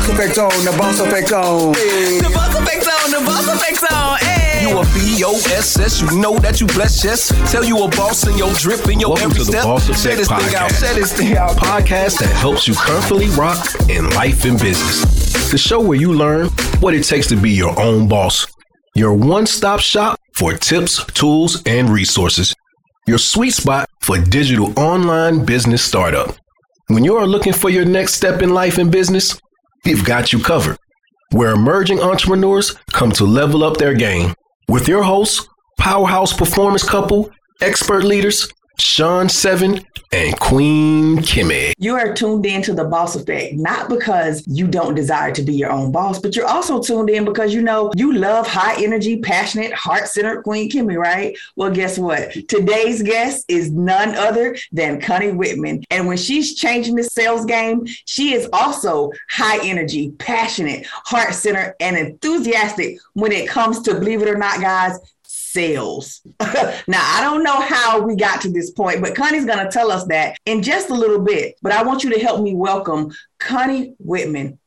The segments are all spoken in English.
boss effect on, the boss effect on. The boss effect on, the boss effect on. Hey. You a B-O-S-S, you know that you bless, yes. Tell you a boss in your drip in your Welcome every to the step. Boss Share Effect this thing out, Podcast. share this thing out. podcast that helps you comfortably rock in life and business. The show where you learn what it takes to be your own boss. Your one stop shop for tips, tools, and resources. Your sweet spot for digital online business startup. When you are looking for your next step in life and business, we've got you covered. Where emerging entrepreneurs come to level up their game. With your hosts, powerhouse performance couple, expert leaders, Sean Seven and Queen Kimmy. You are tuned in to the boss effect, not because you don't desire to be your own boss, but you're also tuned in because you know you love high energy, passionate, heart centered Queen Kimmy, right? Well, guess what? Today's guest is none other than Connie Whitman. And when she's changing the sales game, she is also high energy, passionate, heart centered, and enthusiastic when it comes to, believe it or not, guys, sales. now, I don't know how we got to this point, but Connie's going to tell us that in just a little bit. But I want you to help me welcome Connie Whitman,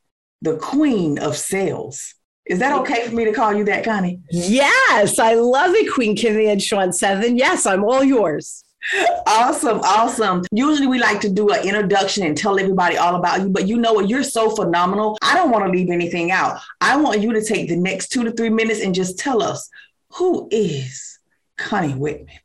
the queen of sales. Is that okay for me to call you that, Connie? Yes, I love it, Queen Kimmy and Sean Seven. Yes, I'm all yours. Awesome, awesome. Usually we like to do an introduction and tell everybody all about you, but you know what? You're so phenomenal. I don't want to leave anything out. I want you to take the next two to three minutes and just tell us who is Connie Whitman?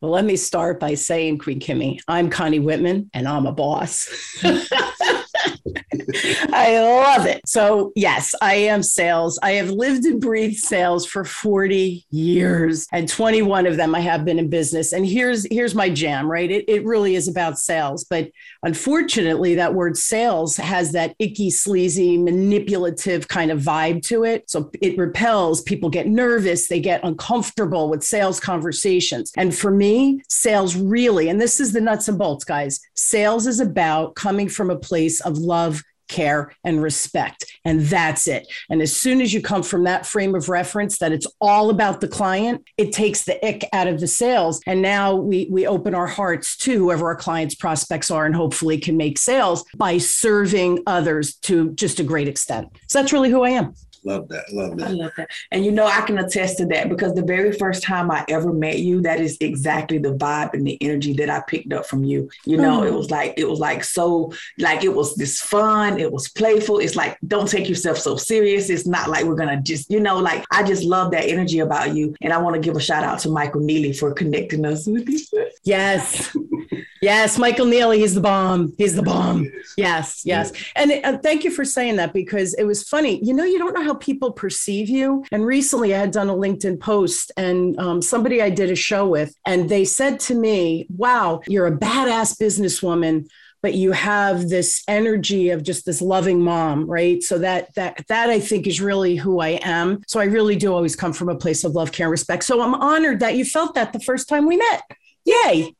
Well, let me start by saying, Queen Kimmy, I'm Connie Whitman and I'm a boss. I love it. So, yes, I am sales. I have lived and breathed sales for 40 years, and 21 of them I have been in business. And here's here's my jam, right? It, it really is about sales. But unfortunately, that word sales has that icky, sleazy, manipulative kind of vibe to it. So it repels. People get nervous, they get uncomfortable with sales conversations. And for me, sales really, and this is the nuts and bolts, guys, sales is about coming from a place of love care and respect. And that's it. And as soon as you come from that frame of reference that it's all about the client, it takes the ick out of the sales. And now we we open our hearts to whoever our clients prospects are and hopefully can make sales by serving others to just a great extent. So that's really who I am. Love that. Love I that. love that. And you know, I can attest to that because the very first time I ever met you, that is exactly the vibe and the energy that I picked up from you. You know, Mm. it was like, it was like so, like it was this fun, it was playful. It's like, don't take yourself so serious. It's not like we're gonna just, you know, like I just love that energy about you. And I want to give a shout out to Michael Neely for connecting us with you. Yes. Yes, Michael Neely, he's the bomb. He's the bomb. Yes, yes. And uh, thank you for saying that because it was funny. You know, you don't know how people perceive you. And recently I had done a LinkedIn post and um, somebody I did a show with, and they said to me, Wow, you're a badass businesswoman. But you have this energy of just this loving mom, right? So that that that I think is really who I am. So I really do always come from a place of love, care, and respect. So I'm honored that you felt that the first time we met. Yay!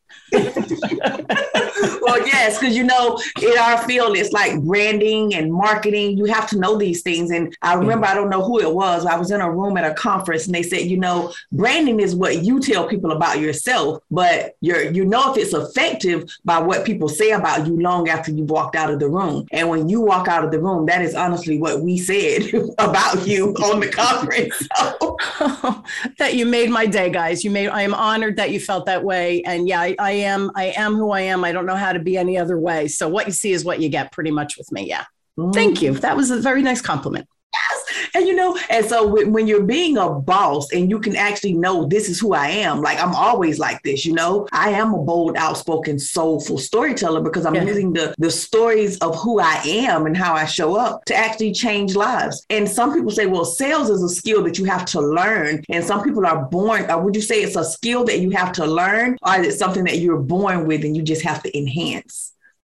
Well, yes, because you know, in our field, it's like branding and marketing. You have to know these things. And I mm-hmm. remember, I don't know who it was. I was in a room at a conference, and they said, you know, branding is what you tell people about yourself, but you're you know if it's effective by what people say about you long after you've walked out of the room. And when you walk out of the room, that is honestly what we said about you on the conference. So, that you made my day, guys. You made. I am honored that you felt that way, and yeah, I, I am. I am who I am. I don't know how to be any other way. So what you see is what you get, pretty much with me. Yeah. Thank you. That was a very nice compliment. And you know, and so when, you're being a boss and you can actually know this is who I am, like I'm always like this, you know, I am a bold, outspoken, soulful storyteller because I'm Yeah. using the the stories of who I am and how I show up to actually change lives. And some people say, well, sales is a skill that you have to learn. And some people are born, or would you say it's a skill that you have to learn, or is it something that you're born with and you just have to enhance?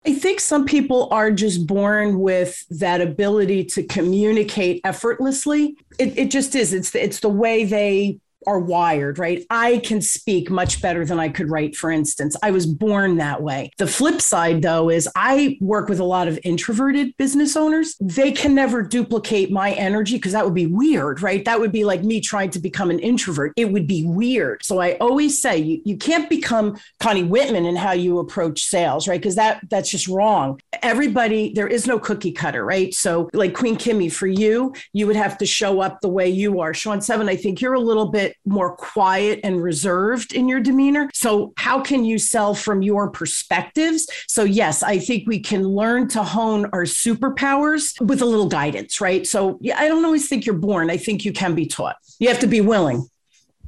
I think some people are just born with that ability to communicate effortlessly. It, it just is. It's the, it's the way they are wired, right? I can speak much better than I could write, for instance. I was born that way. The flip side, though, is I work with a lot of introverted business owners. They can never duplicate my energy because that would be weird, right? That would be like me trying to become an introvert. It would be weird. So I always say you, you can't become Connie Whitman in how you approach sales, right? Because that that's just wrong. Everybody, there is no cookie cutter, right? So, like Queen Kimmy, for you, you would have to show up the way you are. Sean Seven, I think you're a little bit more quiet and reserved in your demeanor. So, how can you sell from your perspectives? So, yes, I think we can learn to hone our superpowers with a little guidance, right? So, yeah, I don't always think you're born. I think you can be taught. You have to be willing,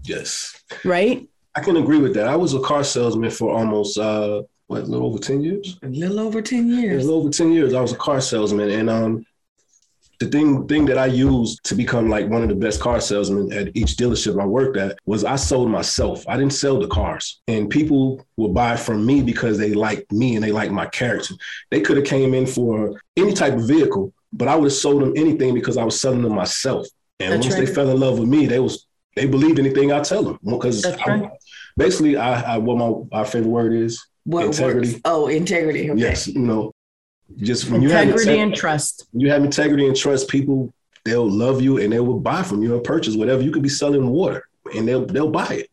Yes. right? I can agree with that. I was a car salesman for almost uh what, a little over 10 years? A little over 10 years. a little over 10 years. I was a car salesman. And um the thing thing that I used to become like one of the best car salesmen at each dealership I worked at was I sold myself. I didn't sell the cars. And people would buy from me because they liked me and they liked my character. They could have came in for any type of vehicle, but I would have sold them anything because I was selling them myself. And That's once right. they fell in love with me, they was they believed anything I tell them because right. basically I, I what my our favorite word is What Integrity. works? Oh, integrity. Okay. yes, you know, just when you have Integrity and trust. when you have integrity and trust, people they'll love you and they will buy from you and purchase whatever. You could be selling water and they'll they'll buy it.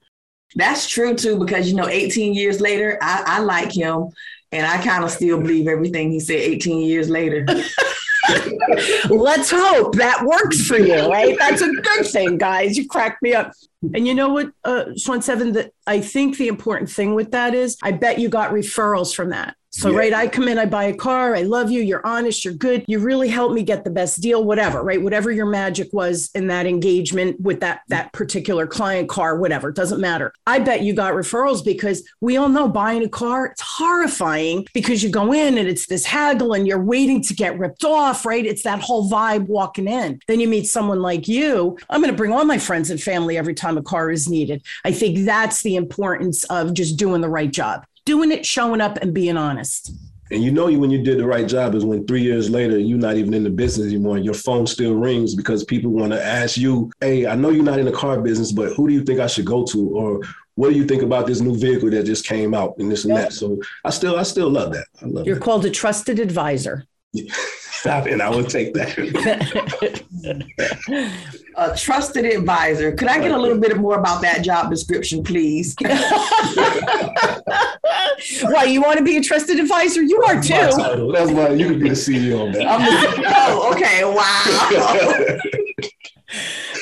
That's true too, because you know, 18 years later, I, I like him and I kind of still believe everything he said 18 years later. Let's hope that works for you, right? That's a good thing, guys. You cracked me up. And you know what, uh, Sean Seven, that I think the important thing with that is I bet you got referrals from that. So, Yeah. right, I come in, I buy a car, I love you, you're honest, you're good, you really helped me get the best deal, whatever, right? Whatever your magic was in that engagement with that that particular client car, whatever, doesn't matter. I bet you got referrals because we all know buying a car, it's horrifying because you go in and it's this haggle and you're waiting to get ripped off, right? It's that whole vibe walking in. Then you meet someone like you. I'm going to bring all my friends and family every time a car is needed. I think that's the importance of just doing the right job, doing it, showing up, and being honest. And you know you when you did the right job is when three years later you're not even in the business anymore. Your phone still rings because people want to ask you, "Hey, I know you're not in the car business, but who do you think I should go to?" Or what do you think about this new vehicle that just came out and this and that? So I still I still love that. I love You're called a trusted advisor. it. and I would take that. A trusted advisor. Could I get a little bit more about that job description, please? Why you want to be a trusted advisor? You are My too. title. That's why you could be the CEO of that. I'm the CEO. Okay, wow.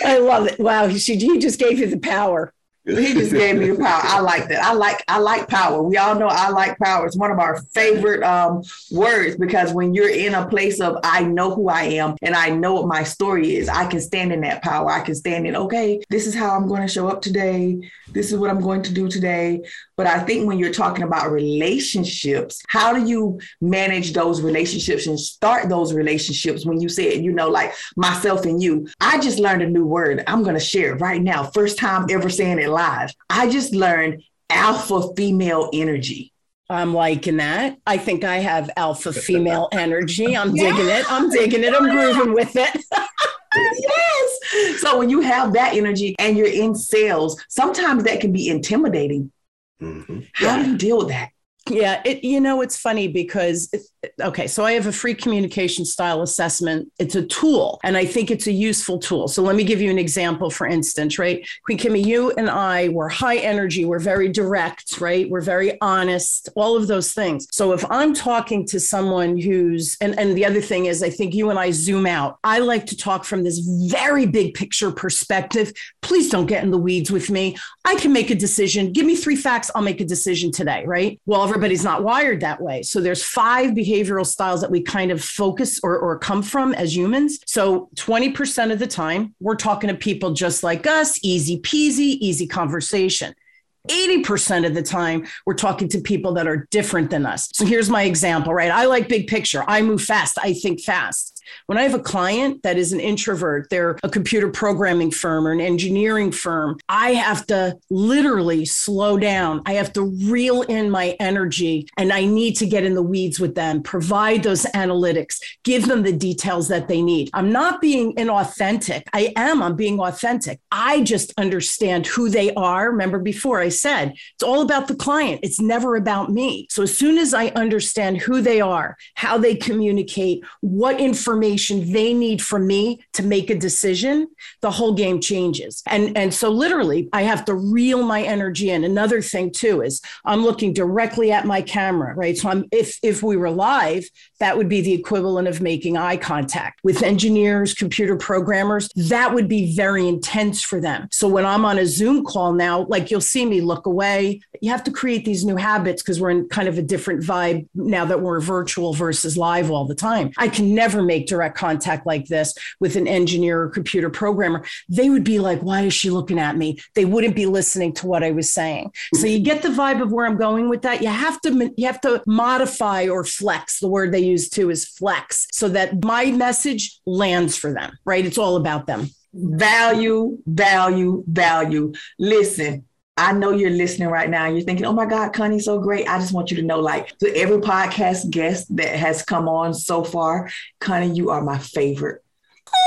I love it. Wow, he, she, he just gave you the power. He just gave me the power. I like that. I like I like power. We all know I like power. It's one of our favorite um, words because when you're in a place of I know who I am and I know what my story is, I can stand in that power. I can stand in, okay, this is how I'm going to show up today. This is what I'm going to do today. But I think when you're talking about relationships, how do you manage those relationships and start those relationships when you said, you know, like myself and you? I just learned a new word. I'm going to share it right now. First time ever saying it live. I just learned alpha female energy. I'm liking that. I think I have alpha female energy. I'm digging it. I'm digging it. I'm grooving with it. yes. So when you have that energy and you're in sales, sometimes that can be intimidating. Mhm. How do you deal with that? Yeah, it you know it's funny because it, okay, so I have a free communication style assessment. It's a tool and I think it's a useful tool. So let me give you an example for instance, right? Queen Kimmy, you and I were high energy, we're very direct, right? We're very honest, all of those things. So if I'm talking to someone who's and and the other thing is I think you and I zoom out. I like to talk from this very big picture perspective. Please don't get in the weeds with me. I can make a decision. Give me three facts, I'll make a decision today, right? Well, everybody's not wired that way. So there's five behavioral styles that we kind of focus or, or come from as humans. So 20% of the time, we're talking to people just like us, easy peasy, easy conversation. 80% of the time, we're talking to people that are different than us. So here's my example, right? I like big picture. I move fast. I think fast. When I have a client that is an introvert, they're a computer programming firm or an engineering firm, I have to literally slow down. I have to reel in my energy and I need to get in the weeds with them, provide those analytics, give them the details that they need. I'm not being inauthentic. I am, I'm being authentic. I just understand who they are. Remember before I said it's all about the client, it's never about me. So as soon as I understand who they are, how they communicate, what information they need from me to make a decision, the whole game changes. And, and so literally, I have to reel my energy in. Another thing too is I'm looking directly at my camera, right? So I'm if if we were live, that would be the equivalent of making eye contact with engineers, computer programmers. That would be very intense for them. So when I'm on a Zoom call now, like you'll see me look away. You have to create these new habits because we're in kind of a different vibe now that we're virtual versus live all the time. I can never make direct contact like this with an engineer or computer programmer. They would be like, why is she looking at me? They wouldn't be listening to what I was saying. So you get the vibe of where I'm going with that. You have to you have to modify or flex. The word they use too is flex so that my message lands for them, right? It's all about them. Value, value, value. Listen, I know you're listening right now. You're thinking, oh my God, Connie's so great. I just want you to know, like, to every podcast guest that has come on so far, Connie, you are my favorite.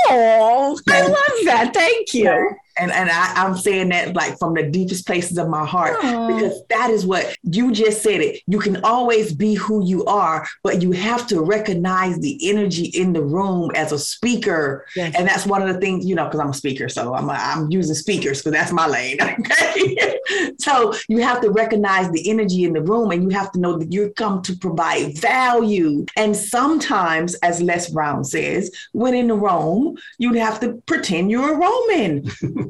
Oh, I love that. Thank you and and I, I'm saying that like from the deepest places of my heart Aww. because that is what you just said it. You can always be who you are, but you have to recognize the energy in the room as a speaker, yes. and that's one of the things you know because I'm a speaker, so I'm a, I'm using speakers because that's my lane. Okay, so you have to recognize the energy in the room, and you have to know that you come to provide value. And sometimes, as Les Brown says, when in the room, you'd have to pretend you're a Roman.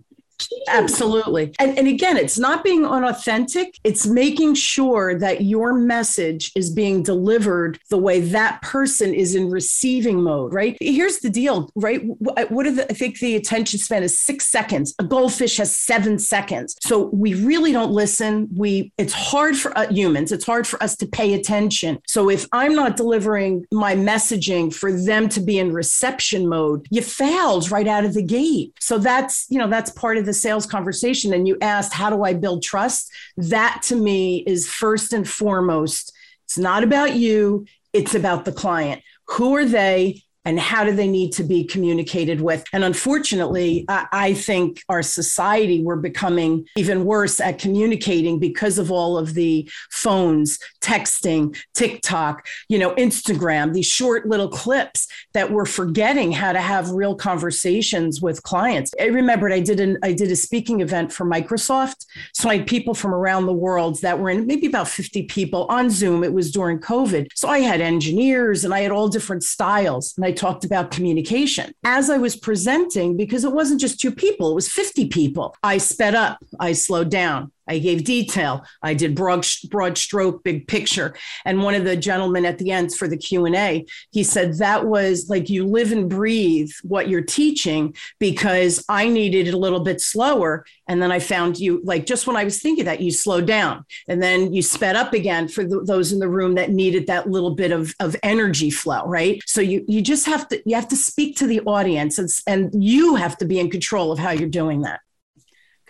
Absolutely. And, and again, it's not being unauthentic, it's making sure that your message is being delivered the way that person is in receiving mode, right? Here's the deal, right? What are the, I think the attention span is six seconds. A goldfish has seven seconds. So we really don't listen. We, it's hard for uh, humans, it's hard for us to pay attention. So if I'm not delivering my messaging for them to be in reception mode, you failed right out of the gate. So that's, you know, that's part of the sales conversation and you asked, How do I build trust? That to me is first and foremost. It's not about you, it's about the client. Who are they? And how do they need to be communicated with? And unfortunately, I, think our society, we're becoming even worse at communicating because of all of the phones, texting, TikTok, you know, Instagram, these short little clips that we're forgetting how to have real conversations with clients. I remembered I did an I did a speaking event for Microsoft. So I had people from around the world that were in maybe about 50 people on Zoom. It was during COVID. So I had engineers and I had all different styles. And I I talked about communication. As I was presenting, because it wasn't just two people, it was 50 people, I sped up, I slowed down. I gave detail. I did broad, broad stroke, big picture. And one of the gentlemen at the end for the Q and A, he said that was like you live and breathe what you're teaching because I needed it a little bit slower. And then I found you like just when I was thinking that you slowed down and then you sped up again for the, those in the room that needed that little bit of, of energy flow, right? So you you just have to you have to speak to the audience and, and you have to be in control of how you're doing that.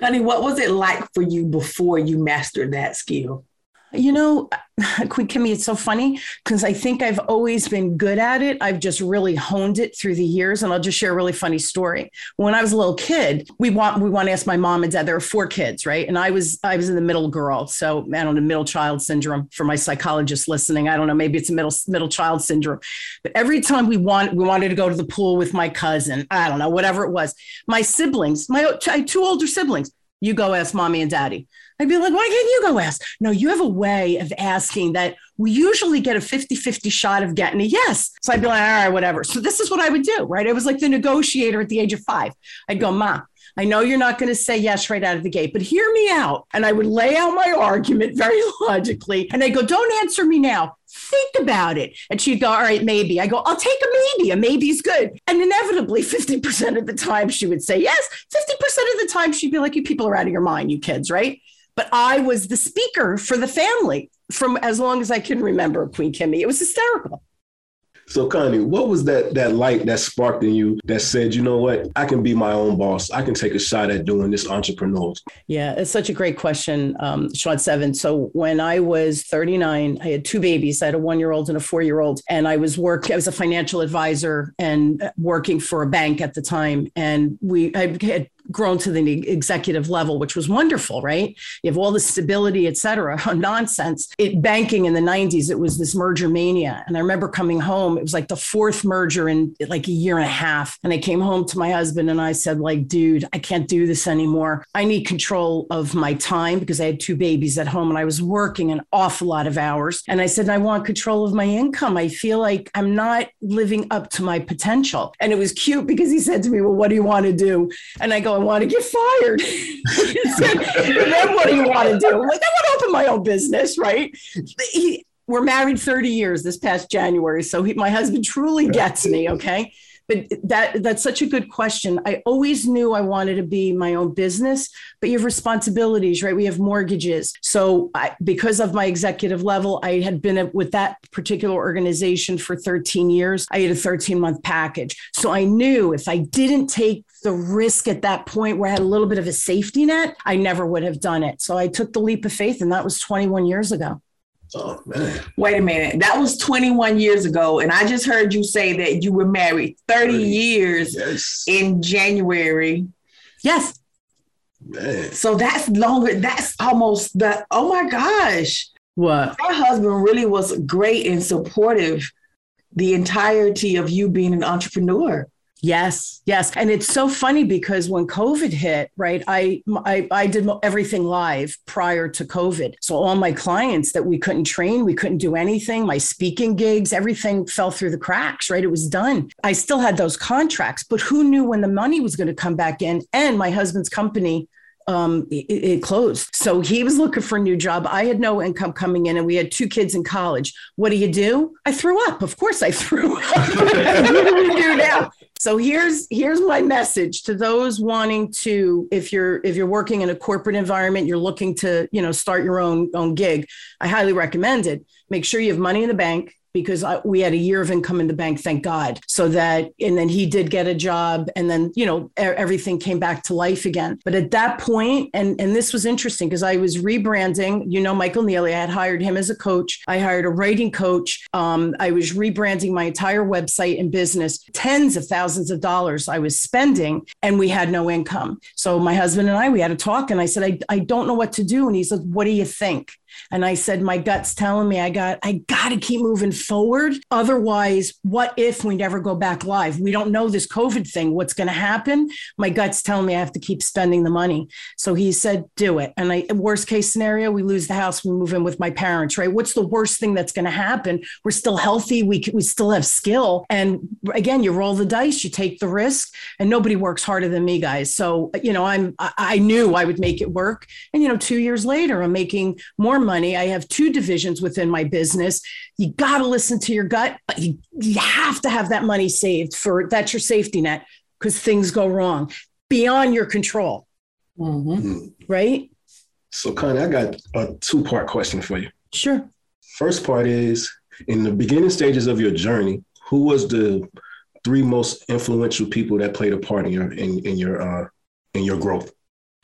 Honey, what was it like for you before you mastered that skill? You know, Kimmy, it's so funny because I think I've always been good at it. I've just really honed it through the years. And I'll just share a really funny story. When I was a little kid, we want we want to ask my mom and dad. There are four kids, right? And I was I was in the middle girl. So I don't know, middle child syndrome for my psychologist listening. I don't know, maybe it's a middle middle child syndrome. But every time we want we wanted to go to the pool with my cousin, I don't know, whatever it was. My siblings, my two older siblings, you go ask mommy and daddy. I'd be like, why can't you go ask? No, you have a way of asking that we usually get a 50 50 shot of getting a yes. So I'd be like, all right, whatever. So this is what I would do, right? I was like the negotiator at the age of five. I'd go, Ma, I know you're not going to say yes right out of the gate, but hear me out. And I would lay out my argument very logically. And I go, don't answer me now. Think about it. And she'd go, all right, maybe. I go, I'll take a maybe. A maybe's good. And inevitably, 50% of the time she would say yes. 50% of the time she'd be like, you people are out of your mind, you kids, right? But I was the speaker for the family from as long as I can remember, Queen Kimmy. It was hysterical. So, Connie, what was that that light that sparked in you that said, you know what, I can be my own boss. I can take a shot at doing this entrepreneur. Yeah, it's such a great question, um, Sean Seven. So when I was 39, I had two babies. I had a one-year-old and a four-year-old, and I was work. I was a financial advisor and working for a bank at the time. And we I had grown to the executive level, which was wonderful, right? You have all the stability, et cetera. Nonsense. It banking in the 90s, it was this merger mania. And I remember coming home, it was like the fourth merger in like a year and a half. And I came home to my husband and I said, like, dude, I can't do this anymore. I need control of my time because I had two babies at home and I was working an awful lot of hours. And I said, I want control of my income. I feel like I'm not living up to my potential. And it was cute because he said to me, Well, what do you want to do? And I go, I want to get fired. said, then what do you want to do? I'm like, I want to open my own business, right? He, we're married 30 years this past January. So he, my husband truly gets me. Okay but that that's such a good question. I always knew I wanted to be my own business, but you have responsibilities, right? We have mortgages. So I, because of my executive level, I had been with that particular organization for 13 years. I had a 13 month package. So I knew if I didn't take the risk at that point where I had a little bit of a safety net, I never would have done it. So I took the leap of faith, and that was 21 years ago. Oh, man. Wait a minute. That was 21 years ago. And I just heard you say that you were married 30, 30. years yes. in January. Yes. Man. So that's longer. That's almost the, oh my gosh. What? Her husband really was great and supportive the entirety of you being an entrepreneur. Yes, yes, and it's so funny because when COVID hit, right, I, I I did everything live prior to COVID. So all my clients that we couldn't train, we couldn't do anything. My speaking gigs, everything fell through the cracks. Right, it was done. I still had those contracts, but who knew when the money was going to come back in? And my husband's company um, it, it, closed. So he was looking for a new job. I had no income coming in, and we had two kids in college. What do you do? I threw up. Of course, I threw up. what do we do now? So here's here's my message to those wanting to if you're if you're working in a corporate environment, you're looking to, you know, start your own own gig. I highly recommend it. Make sure you have money in the bank because I, we had a year of income in the bank, thank God. So that, and then he did get a job, and then you know everything came back to life again. But at that point, and and this was interesting because I was rebranding. You know, Michael Neely, I had hired him as a coach. I hired a writing coach. Um, I was rebranding my entire website and business. Tens of thousands of dollars I was spending, and we had no income. So my husband and I, we had a talk, and I said, I, I don't know what to do. And he said, What do you think? And I said, my gut's telling me I got, I got to keep moving forward. Otherwise, what if we never go back live? We don't know this COVID thing. What's going to happen? My gut's telling me I have to keep spending the money. So he said, do it. And I, worst case scenario, we lose the house, we move in with my parents, right? What's the worst thing that's going to happen? We're still healthy. We, we still have skill. And again, you roll the dice, you take the risk, and nobody works harder than me, guys. So, you know, I'm, I, I knew I would make it work. And, you know, two years later, I'm making more money. I have two divisions within my business. You got to listen to your gut, but you, you have to have that money saved for that's your safety net because things go wrong beyond your control. Mm-hmm. Right? So, Connie, I got a two part question for you. Sure. First part is in the beginning stages of your journey, who was the three most influential people that played a part in your in, in your uh in your growth?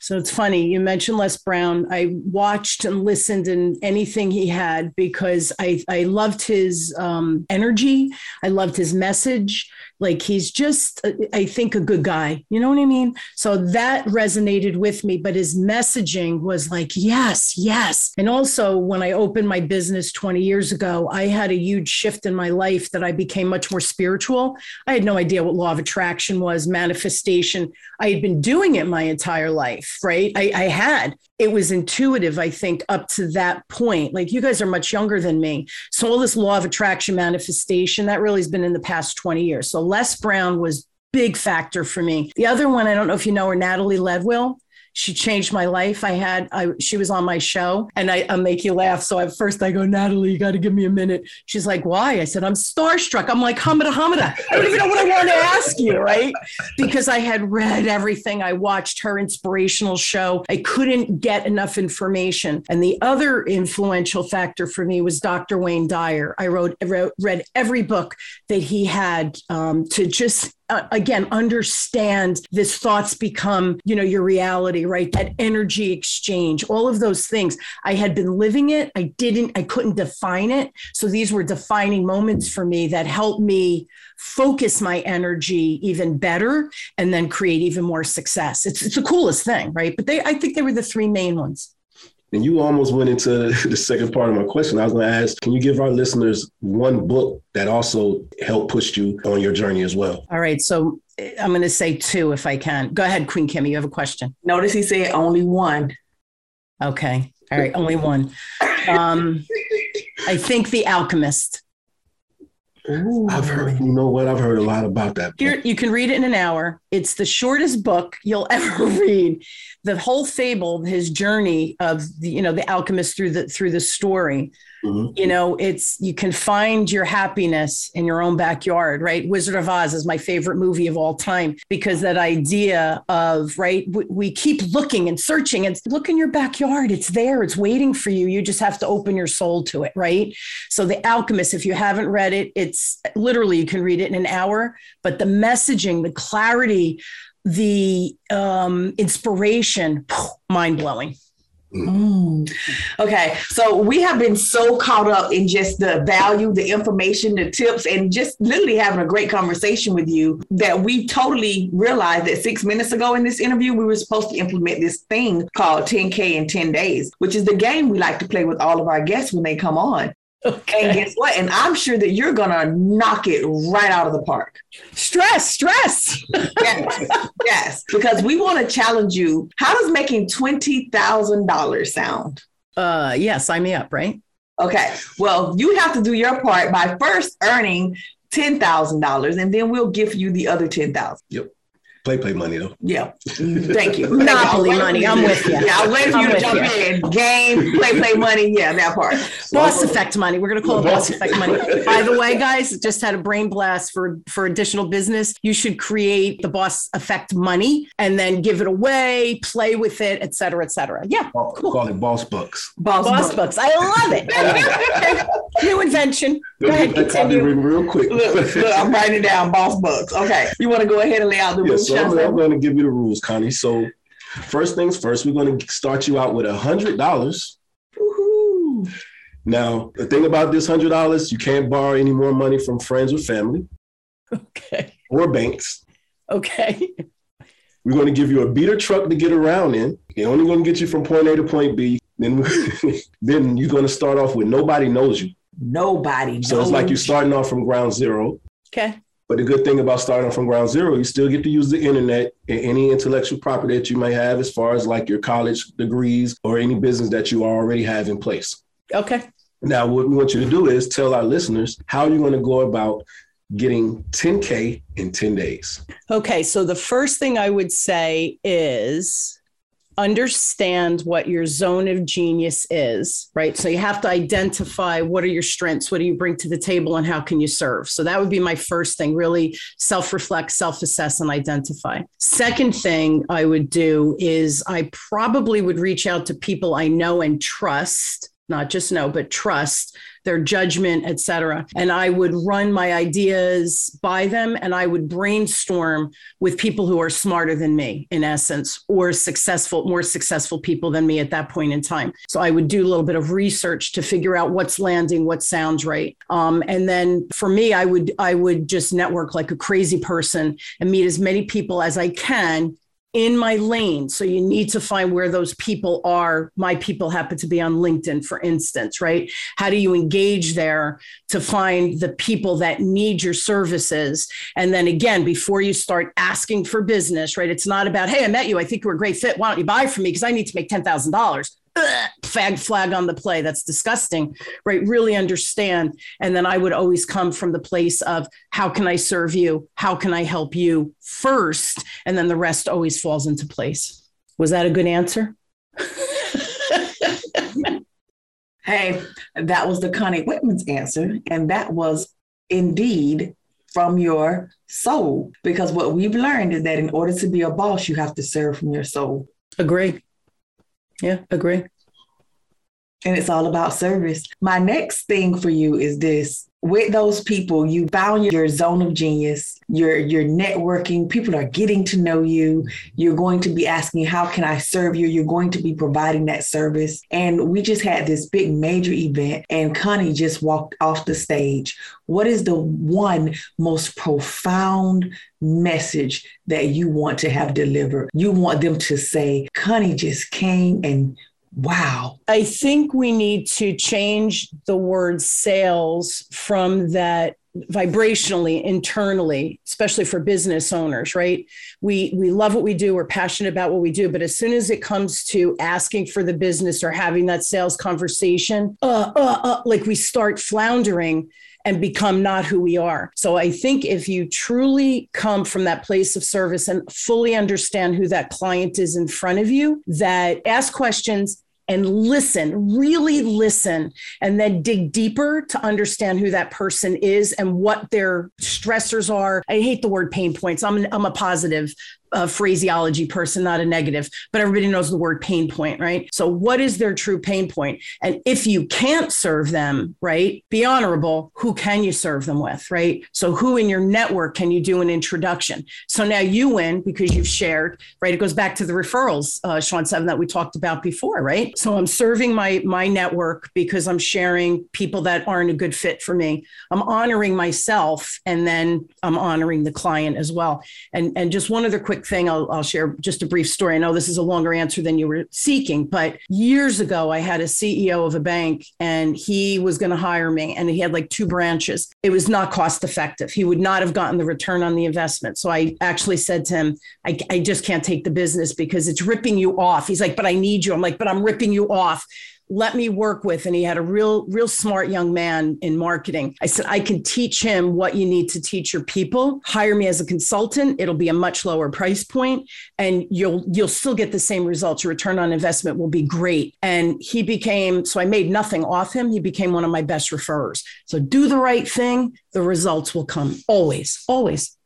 So it's funny you mentioned Les Brown. I watched and listened and anything he had because I I loved his um, energy. I loved his message. Like he's just uh, i think a good guy. You know what i mean? So that resonated with me but his messaging was like yes yes. And also when i opened my business 20 years ago i had a huge shift in my life that i became much more spiritual. I had no idea what law of attraction was manifestation. I had been doing it my entire life right i, I had it was intuitive, I think, up to that point. Like you guys are much younger than me. So all this law of attraction manifestation, that really has been in the past 20 years. So Les Brown was big factor for me. The other one, I don't know if you know her, Natalie Ledwell. She changed my life. I had, I, she was on my show and I, I'll make you laugh. So at first I go, Natalie, you got to give me a minute. She's like, why? I said, I'm starstruck. I'm like, Hamida, Hamida. I don't even know what I want to ask you, right? Because I had read everything. I watched her inspirational show. I couldn't get enough information. And the other influential factor for me was Dr. Wayne Dyer. I wrote, wrote read every book that he had um, to just uh, again understand this thoughts become you know your reality right? That energy exchange all of those things. I had been living it. I didn't i couldn't define it. So these were defining moments for me that helped me focus my energy even better and then create even more success. It's, it's the coolest thing right? But they i think they were the three main ones And you almost went into the second part of my question. I was going to ask, can you give our listeners one book that also helped push you on your journey as well? all right so eh, i'm going to say two if i can go ahead queen kimmy you have a question Notice he said only one. Okay. All right. Only one. Um, I think The Alchemist. I've heard, you know what? I've heard a lot about that. book. Here, you can read it in an hour. It's the shortest book you'll ever read. The whole fable, his journey of the, you know, the alchemist through the through the story. Mhm. You know, it's you can find your happiness in your own backyard, right? Wizard of Oz is my favorite movie of all time because that idea of right, we, we keep looking and searching and look in your backyard. It's there. It's waiting for you. You just have to open your soul to it, right? So the Alchemist, if you haven't read it, it's literally you can read it in an hour. But the messaging, the clarity, the um, inspiration, mind blowing. Mm. Okay, so we have been so caught up in just the value, the information, the tips, and just literally having a great conversation with you that we totally realized that six minutes ago in this interview, we were supposed to implement this thing called 10K in 10 days, which is the game we like to play with all of our guests when they come on. And guess what? And I'm sure that you're going to knock it right out of the park. Stress, stress. Yes, yes, because we want to challenge you. How does making $20,000 sound? Uh, yeah, sign me up, right? Okay. Well, you have to do your part by first earning ten thousand dollars, and then we'll give you the other ten thousand. Play, play money though. Yeah. Thank you. Monopoly money. I'm with you. Yeah, I'll wait for you to jump you. in. Game, play, play money. Yeah, that part. Boss effect money. We're gonna call it boss effect money. By the way, guys, just had a brain blast for for additional business. You should create the boss effect money and then give it away, play with it, et cetera, et cetera. Yeah, Call, call it boss books. Boss, boss book. books. I love it. I love it. New invention. Go ahead, That copy continue. real quick. Look, look, I'm writing down. Boss books. Okay. You want to go ahead and lay out the Yeah, rules? So I'm, I'm going to give you the rules, Connie. So, first things first, we're going to start you out with a hundred dollars. Now, the thing about this hundred dollars, you can't borrow any more money from friends or family Okay. or banks. Okay. We're going to give you a beater truck to get around in. They're only going to get you from point A to point B. Then, then you're going to start off with nobody knows you. Nobody. So it's like you're starting off from ground zero. Okay. But the good thing about starting from ground zero, you still get to use the internet and any intellectual property that you may have as far as like your college degrees or any business that you already have in place. Okay. Now, what we want you to do is tell our listeners how you're going to go about getting 10K in 10 days. Okay, so the first thing I would say is understand what your zone of genius is, right? So you have to identify what are your strengths, what do you bring to the table, and how can you serve. So that would be my first thing really self reflect, self assess, and identify. Second thing I would do is I probably would reach out to people I know and trust. Not just know, but trust their judgment, et cetera. And I would run my ideas by them and I would brainstorm with people who are smarter than me, in essence, or successful, more successful people than me at that point in time. So I would do a little bit of research to figure out what's landing, what sounds right. Um, and then for me, I would I would just network like a crazy person and meet as many people as I can in my lane. So you need to find where those people are. My people happen to be on LinkedIn, for instance, right? How do you engage there to find the people that need your services? And then again, before you start asking for business, right? It's not about, hey, I met you. I think you're a great fit. Why don't you buy from me? Because I need to make $10,000. Fag flag on the play. That's disgusting, right? Really understand. And then I would always come from the place of how can I serve you? How can I help you first? And then the rest always falls into place. Was that a good answer? Hey, that was the Connie Whitman's answer. And that was indeed from your soul. Because what we've learned is that in order to be a boss, you have to serve from your soul. Agree. Yeah, agree. And it's all about service. My next thing for you is this with those people you found your zone of genius you're you're networking people are getting to know you. You're going to be asking how can i serve you? You're going to be providing that service. And we just had this big major event and connie just walked off the stage. What is the one most profound message that you want to have delivered? You want them to say connie just came and Wow. I think we need to change the word sales from that vibrationally internally especially for business owners right we we love what we do we're passionate about what we do but as soon as it comes to asking for the business or having that sales conversation uh, uh, uh, like we start floundering and become not who we are. So I think if you truly come from that place of service and fully understand who that client is in front of you, that ask questions, and listen, really listen, and then dig deeper to understand who that person is and what their stressors are. I hate the word pain points. I'm, I'm a positive a phraseology person, not a negative, but everybody knows the word pain point, right? So, what is their true pain point? And if you can't serve them, right, be honorable, who can you serve them with, right? So, who in your network can you do an introduction? So now you win because you've shared, right? It goes back to the referrals, uh, Sean Seven, that we talked about before, right? So, I'm serving my my network because I'm sharing people that aren't a good fit for me. I'm honoring myself, and then I'm honoring the client as well. And and just one other quick quick thing I'll, I'll share just a brief story. I know this is a longer answer than you were seeking, but years ago, I had a CEO of a bank and he was going to hire me and he had like two branches. It was not cost effective. He would not have gotten the return on the investment. So I actually said to him, I, I just can't take the business because it's ripping you off. He's like, but I need you. I'm like, but I'm ripping you off let me work with and he had a real real smart young man in marketing. I said i can teach him what you need to teach your people. Hire me as a consultant. It'll be a much lower price point and you'll you'll still get the same results. Your return on investment will be great. And he became so i made nothing off him. He became one of my best referrers. So do the right thing. The results will come. Always always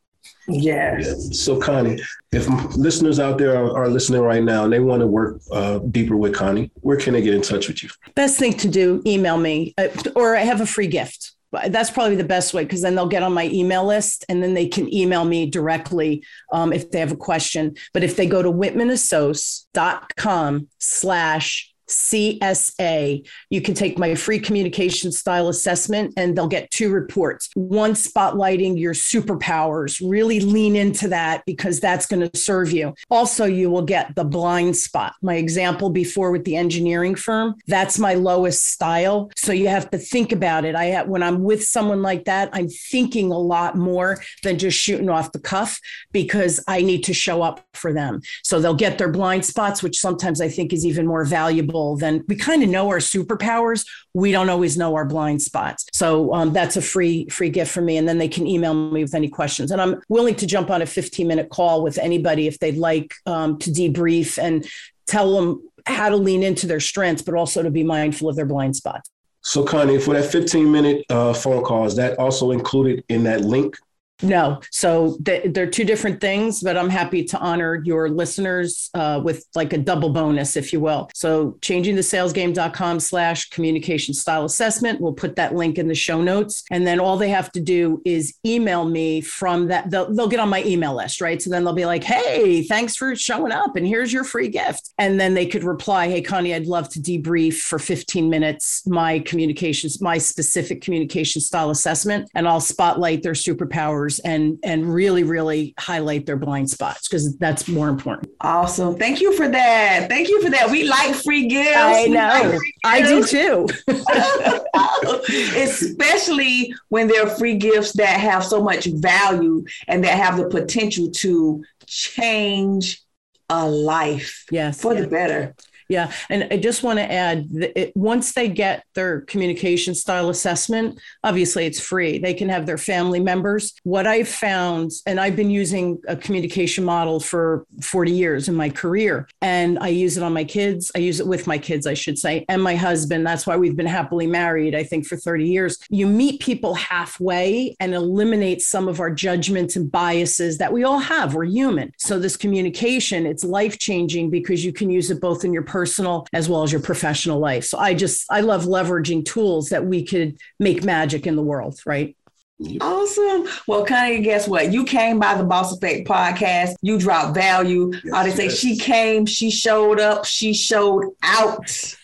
Yes. So, Connie, if listeners out there are, are listening right now and they want to work uh, deeper with Connie, where can they get in touch with you? Best thing to do, email me, uh, or I have a free gift. That's probably the best way because then they'll get on my email list and then they can email me directly um, if they have a question. But if they go to whitmanassociates.com slash CSA. You can take my free communication style assessment and they'll get two reports. One spotlighting your superpowers, really lean into that because that's going to serve you. Also, you will get the blind spot. My example before with the engineering firm, that's my lowest style. So you have to think about it. I have, when I'm with someone like that, I'm thinking a lot more than just shooting off the cuff because I need to show up for them. So they'll get their blind spots, which sometimes I think is even more valuable then we kind of know our superpowers. We don't always know our blind spots. So um, that's a free free gift for me. And then they can email me with any questions. And I'm willing to jump on a 15 minute call with anybody if they'd like um, to debrief and tell them how to lean into their strengths, but also to be mindful of their blind spots. So, Connie, for that 15 minute uh, phone call, is that also included in that link no. So th- they're two different things, but I'm happy to honor your listeners uh, with like a double bonus, if you will. So changingthesalesgame.com slash communication style assessment. We'll put that link in the show notes. And then all they have to do is email me from that. They'll, they'll get on my email list, right? So then they'll be like, hey, thanks for showing up. And here's your free gift. And then they could reply, hey, Connie, I'd love to debrief for 15 minutes my communications, my specific communication style assessment. And I'll spotlight their superpowers and and really really highlight their blind spots because that's more important. Awesome. Thank you for that. Thank you for that. We like free gifts. I know. Like I do too. Especially when they're free gifts that have so much value and that have the potential to change a life yes for yeah. the better Yeah, and I just want to add that it, once they get their communication style assessment, obviously it's free. They can have their family members. What I've found, and I've been using a communication model for 40 years in my career, and I use it on my kids. I use it with my kids, I should say, and my husband. That's why we've been happily married, I think, for 30 years. You meet people halfway and eliminate some of our judgments and biases that we all have. We're human. So this communication, it's life changing because you can use it both in your personal as well as your professional life. So I just I love leveraging tools that we could make magic in the world, right? Awesome. Well, Connie, guess what? You came by the Boss Effect podcast. You dropped value. Yes, I would say yes. she came, she showed up, she showed out.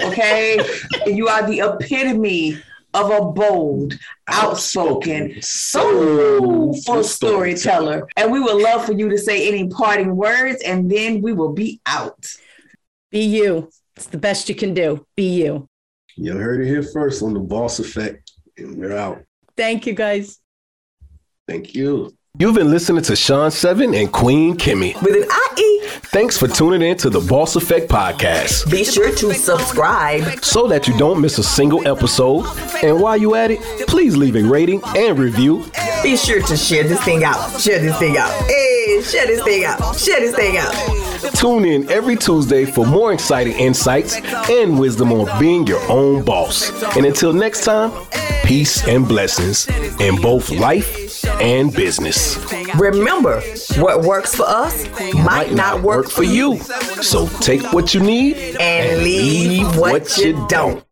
Okay. You are the epitome of a bold, outspoken, soulful storyteller. And we would love for you to say any parting words, and then we will be out. Be you. It's the best you can do. Be you. You heard it here first on the Boss Effect, and we're out. Thank you guys. Thank you. You've been listening to Sean Seven and Queen Kimmy. With an IE. Thanks for tuning in to the Boss Effect podcast. Be sure to subscribe. So that you don't miss a single episode. And while you're at it, please leave a rating and review. Be sure to share this thing out. Share this thing out. Hey, share this thing out. Share this thing out. Tune in every Tuesday for more exciting insights and wisdom on being your own boss. And until next time, peace and blessings in both life and business. Remember, what works for us might not work for you. So take what you need And leave what you don't.